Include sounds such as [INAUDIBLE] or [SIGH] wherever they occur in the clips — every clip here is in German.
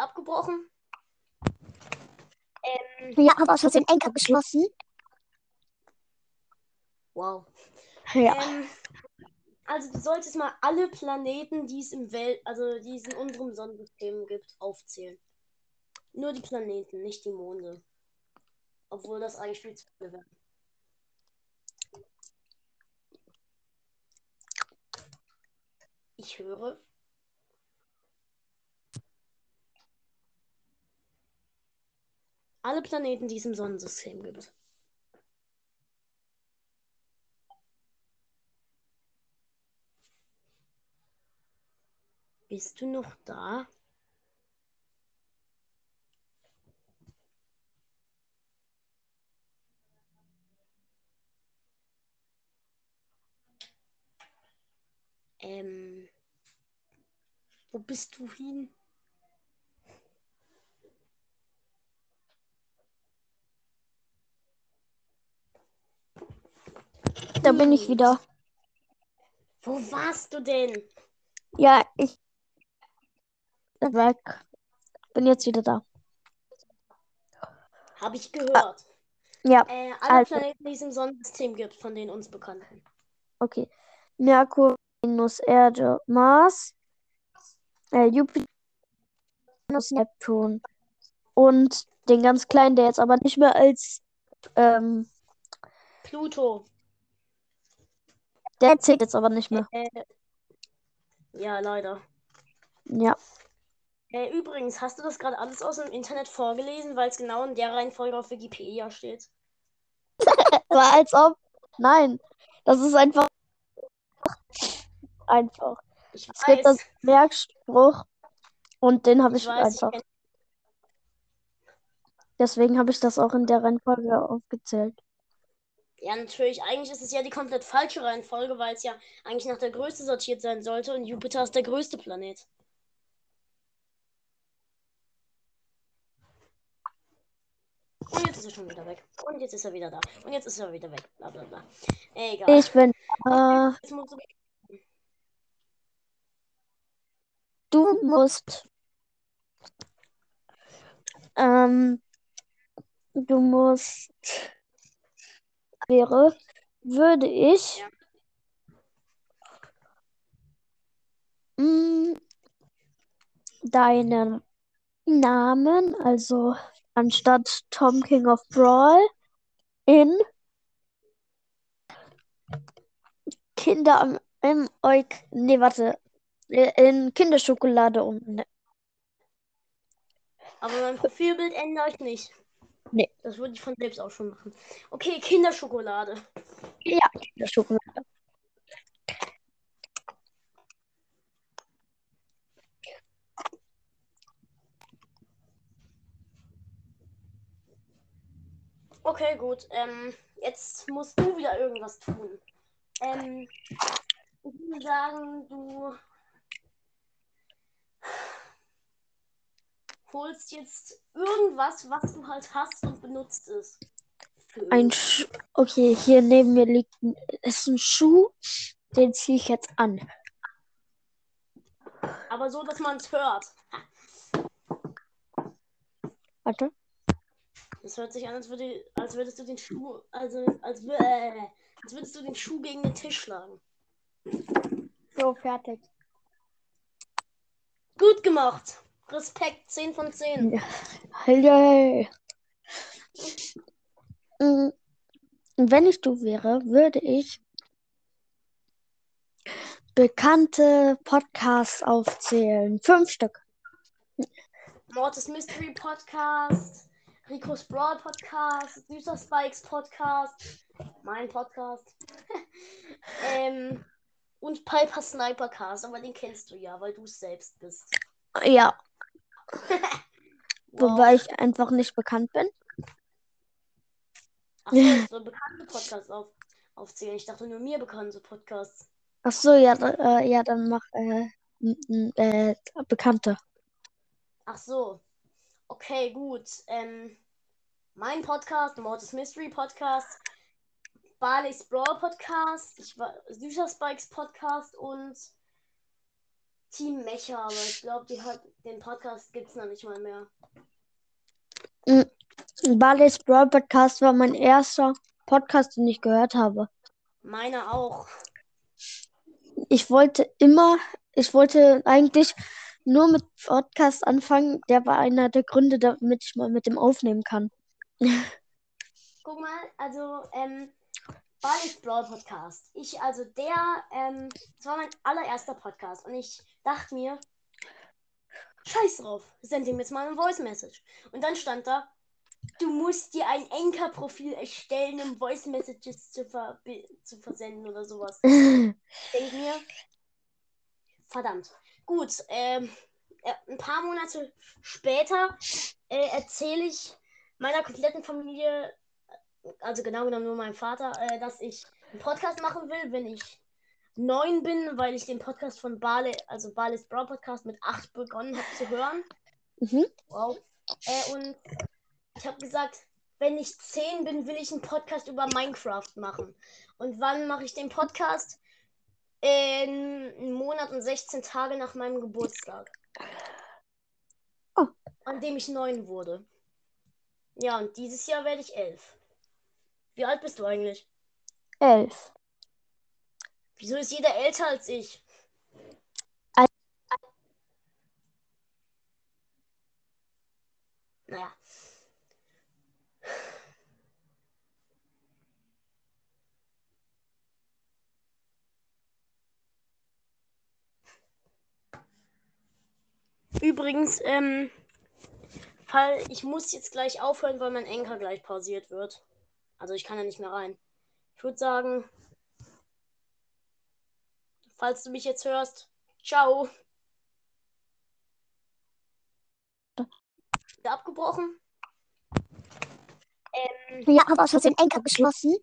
abgebrochen. Ähm, Ja, habe aus Versehen Enker geschlossen. wow. Ja. Ähm, also du solltest mal alle Planeten, die es im Welt, also die es in unserem Sonnensystem gibt, aufzählen. Nur die Planeten, nicht die Monde. Obwohl das eigentlich viel zu viele wären. Ich höre. Alle Planeten, die es im Sonnensystem gibt. Bist du noch da? Ähm, wo bist du hin? Da bin ich wieder. Wo warst du denn? Ja, ich bin weg. Bin jetzt wieder da. Habe ich gehört. Ja, Äh, alle also. Planeten, die es im Sonnensystem gibt, von den uns bekannten. okay. Merkur, Venus, Erde, Mars, äh, Jupiter, Venus, Neptun. Und den ganz kleinen, der jetzt aber nicht mehr als ähm, Pluto. Der zählt jetzt aber nicht mehr. Äh, ja, leider. Ja. Äh, übrigens, hast du das gerade alles aus dem Internet vorgelesen, weil es genau in der Reihenfolge auf Wikipedia steht? [LAUGHS] War als ob. Nein. Das ist einfach. Einfach. Ich Es gibt das weiß. Merkspruch und den habe Ich ich weiß, ich einfach. kenn, Deswegen habe ich das auch in der Reihenfolge aufgezählt. Ja, natürlich. Eigentlich ist es ja die komplett falsche Reihenfolge, weil es ja eigentlich nach der Größe sortiert sein sollte und Jupiter ist der größte Planet. Und jetzt ist er schon wieder weg. Und jetzt ist er wieder da. Und jetzt ist er wieder weg. Bla bla bla. Egal. Ich bin. Äh, musst du du musst. Ähm, du musst. Wäre. Würde ich. Ja. mh, deinen Namen, also anstatt Tom King of Brawl, in Kinder am im Euk, nee, warte, in Kinderschokolade um. Aber mein Profilbild ändere ich nicht. Nee. Das würde ich von selbst auch schon machen. Okay, Kinderschokolade. Ja, Kinderschokolade. Okay, gut. Ähm, jetzt musst du wieder irgendwas tun. Ähm, ich würde sagen, du holst jetzt irgendwas, was du halt hast und benutzt es. Ein. Schuh. Okay, hier neben mir liegt ein, ist ein Schuh, den ziehe ich jetzt an. Aber so, dass man es hört. Warte. Das hört sich an, als, würde, als würdest du den Schuh, also als, äh, als würdest du den Schuh gegen den Tisch schlagen. So, fertig. Gut gemacht. Respekt, 10 von 10. Ja. Yay. Mm, Wenn ich du wäre, würde ich bekannte Podcasts aufzählen. Fünf Stück. Mortis Mystery Podcast, Rico's Brawl Podcast, Süßer Spikes Podcast, mein Podcast. [LAUGHS] ähm, und Piper Sniper Cast, aber den kennst du ja, weil du es selbst bist. Ja. [LAUGHS] wobei ich einfach nicht bekannt bin. Ach so, [LAUGHS] soll bekannte Podcasts auf, aufzählen. Ich dachte nur mir bekannte Podcasts. Ach so, ja, äh, ja, dann mach äh, äh, bekannte. Ach so. Okay, gut. Ähm, mein Podcast, Mortis Mystery Podcast, Barley's Brawl Podcast, ich war Süßer Spikes Podcast und Team Mecha, aber ich glaube, den Podcast gibt es noch nicht mal mehr. Barley's Brawl Podcast war mein erster Podcast, den ich gehört habe. Meiner auch. Ich wollte immer, ich wollte eigentlich nur mit Podcast anfangen. Der war einer der Gründe, damit ich mal mit dem aufnehmen kann. [LAUGHS] Guck mal, also, ähm, Barley's Brawl Podcast. Ich, also der, ähm, das war mein allererster Podcast und ich dachte mir, scheiß drauf, send ihm jetzt mal eine Voice Message. Und dann stand da, du musst dir ein Anchor-Profil erstellen, um Voice Messages zu, ver zu versenden oder sowas. [LAUGHS] Denk mir, verdammt. Gut, ähm, äh, ein paar Monate später äh, erzähle ich meiner kompletten Familie, also genau genommen nur meinem Vater, äh, dass ich einen Podcast machen will, wenn ich neun bin, weil ich den Podcast von Bale, also Bales Brawl Podcast mit acht begonnen habe zu hören. Mhm. Wow. Äh, und ich habe gesagt, wenn ich zehn bin, will ich einen Podcast über Minecraft machen. Und wann mache ich den Podcast? In einem Monat und 16 Tage nach meinem Geburtstag. Oh. An dem ich neun wurde. Ja, und dieses Jahr werde ich elf. Wie alt bist du eigentlich? Elf. Wieso ist jeder älter als ich? Naja. Übrigens, ähm, Fall, ich muss jetzt gleich aufhören, weil mein Enker gleich pausiert wird. Also ich kann ja nicht mehr rein. Ich würde sagen, falls du mich jetzt hörst, ciao. Wieder abgebrochen. Ähm, ja, habe aus den Enker geschlossen.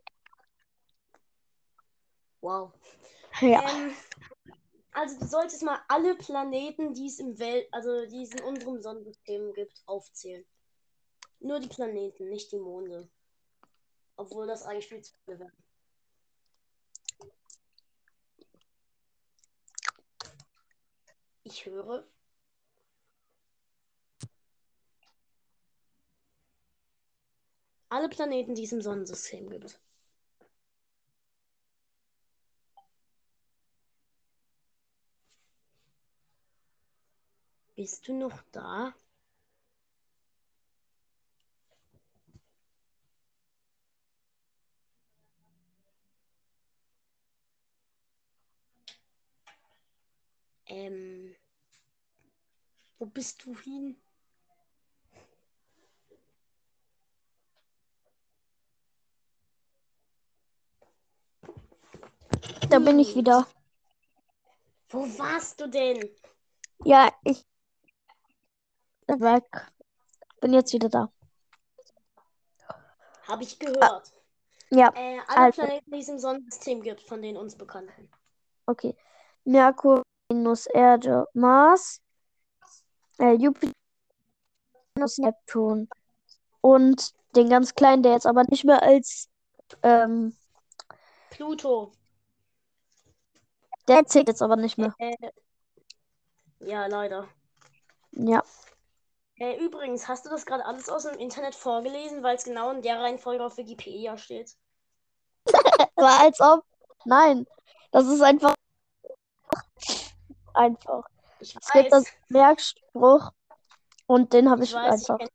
Wow. Ja. Ähm, also du solltest mal alle Planeten, die es im Welt, also die es in unserem Sonnensystem gibt, aufzählen. Nur die Planeten, nicht die Monde. Obwohl das eigentlich viel zu viele wäre. Ich höre. Alle Planeten, die es im Sonnensystem gibt. Bist du noch da? Ähm, wo bist du hin? Da bin ich wieder. Wo warst du denn? Ja, ich weg. Bin jetzt wieder da. Habe ich gehört. Ja. Äh, alle also. Planeten, die es im Sonnensystem gibt, von den uns bekannten. Okay. Merkur, Venus, Erde, Mars, äh, Jupiter, Neptun. Und den ganz kleinen, der jetzt aber nicht mehr als ähm, Pluto. Der zählt jetzt aber nicht mehr. Äh, ja, leider. Ja. Äh, übrigens, hast du das gerade alles aus dem Internet vorgelesen, weil es genau in der Reihenfolge auf Wikipedia steht? [LAUGHS] War als ob. Nein. Das ist einfach. Einfach. Ich es gibt das Merkspruch und den habe ich, ich weiß, einfach. Ich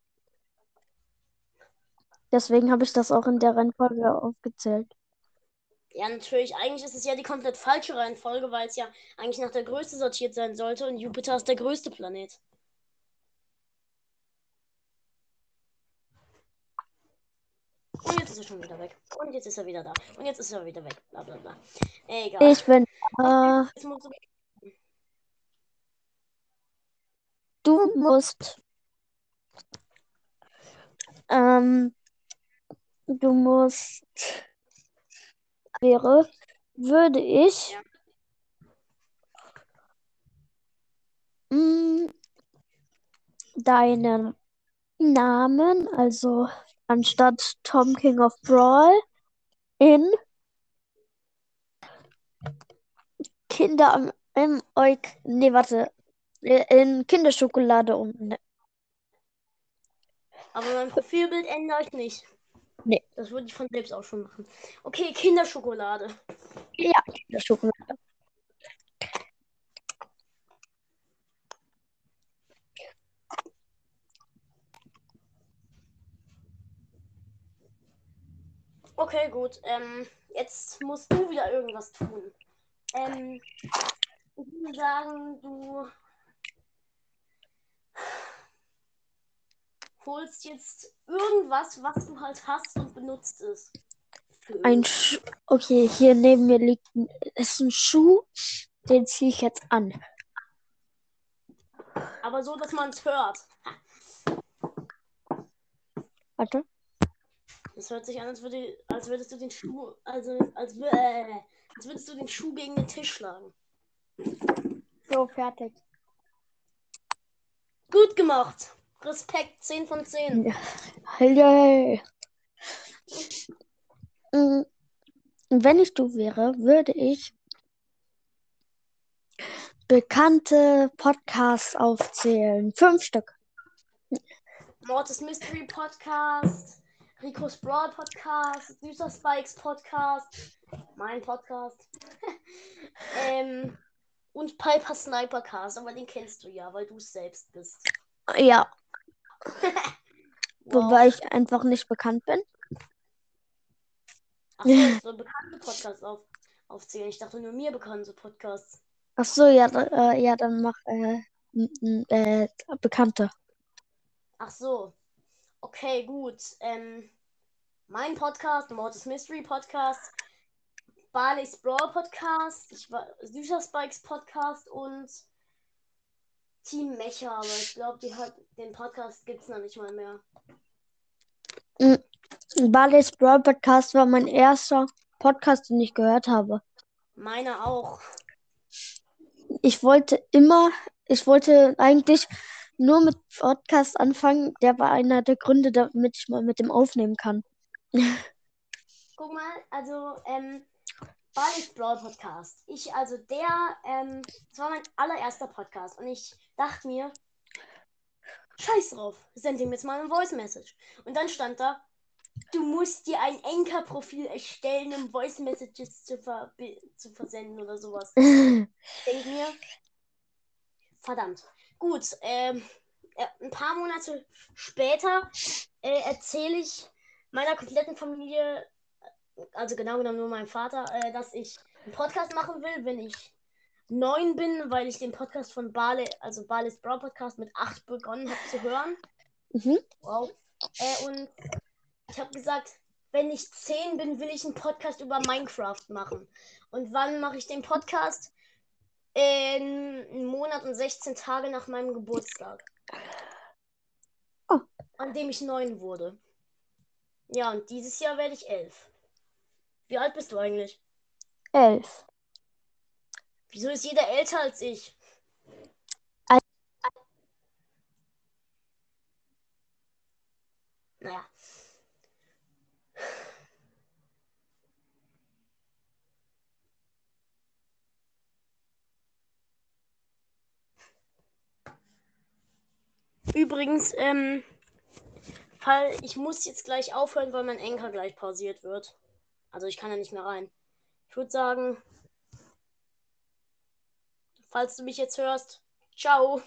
Deswegen habe ich das auch in der Reihenfolge aufgezählt. Ja, natürlich. Eigentlich ist es ja die komplett falsche Reihenfolge, weil es ja eigentlich nach der Größe sortiert sein sollte und Jupiter ist der größte Planet. Und jetzt ist er schon wieder weg. Und jetzt ist er wieder da. Und jetzt ist er wieder weg. Bla bla bla. Egal. Ich bin. Äh, du... du musst. Ähm, du musst. Wäre. Würde ich. Mh, mm, deinen Namen, also anstatt Tom King of Brawl in Kinder im, im Euk. Nee, warte. In Kinderschokolade und ne, Aber mein Profilbild ändere ich nicht. Nee. Das würde ich von selbst auch schon machen. Okay, Kinderschokolade. ja, Kinderschokolade. Okay, gut. Ähm, jetzt musst du wieder irgendwas tun. Ähm, ich würde sagen, du holst jetzt irgendwas, was du halt hast und benutzt es. Ein irgendwas. Sch okay, hier neben mir liegt ein, ist ein Schuh, den ziehe ich jetzt an. Aber so, dass man es hört. Warte. Das hört sich an, als, würde, als würdest du den Schuh, also als, äh, als würdest du den Schuh gegen den Tisch schlagen. So, fertig. Gut gemacht. Respekt, 10 von 10. Ja. Yay. Mm, Wenn ich du wäre, würde ich bekannte Podcasts aufzählen. Fünf Stück. Mortis Mystery Podcast, Ricos Brawl Podcast, Süßer Spikes Podcast, mein Podcast. [LAUGHS] ähm, und Piper Sniper Cast, aber den kennst du ja, weil du es selbst bist. Ja. [LAUGHS] wobei ich einfach nicht bekannt bin. Ach so, [LAUGHS] soll bekannte Podcasts auf, aufzählen. Ich dachte nur mir bekannte Podcasts. Ach so, ja, äh, ja, dann mach äh, äh, bekannte. Ach so. Okay, gut. Ähm, mein Podcast, Mortis Mystery Podcast, Barley's Brawl Podcast, ich war Süßer Spikes Podcast und Team Mecha, aber ich glaube, hat den Podcast gibt's noch nicht mal mehr. Barley's Brawl Podcast war mein erster Podcast, den ich gehört habe. Meiner auch. Ich wollte immer, ich wollte eigentlich nur mit Podcast anfangen. Der war einer der Gründe, damit ich mal mit dem aufnehmen kann. [LAUGHS] Guck mal, also, ähm, Barley's Brawl Podcast. Ich, also der, ähm, das war mein allererster Podcast und ich dachte mir, scheiß drauf, send ihm jetzt mal eine Voice Message. Und dann stand da, du musst dir ein Anchor-Profil erstellen, um Voice Messages zu, ver zu versenden oder sowas. [LAUGHS] Denk mir, verdammt. Gut, ähm, äh, ein paar Monate später äh, erzähle ich meiner kompletten Familie, also genau genommen nur meinem Vater, äh, dass ich einen Podcast machen will, wenn ich neun bin, weil ich den Podcast von Bale, also Bales Brawl Podcast mit acht begonnen habe zu hören. Mhm. Wow. Äh, und ich habe gesagt, wenn ich zehn bin, will ich einen Podcast über Minecraft machen. Und wann mache ich den Podcast? In einem Monat und 16 Tage nach meinem Geburtstag. Oh. An dem ich neun wurde. Ja, und dieses Jahr werde ich elf. Wie alt bist du eigentlich? Elf. Wieso ist jeder älter als ich? Al- Naja. Übrigens, ähm, Fall, ich muss jetzt gleich aufhören, weil mein Enker gleich pausiert wird. Also ich kann ja nicht mehr rein. Ich würde sagen, falls du mich jetzt hörst, ciao.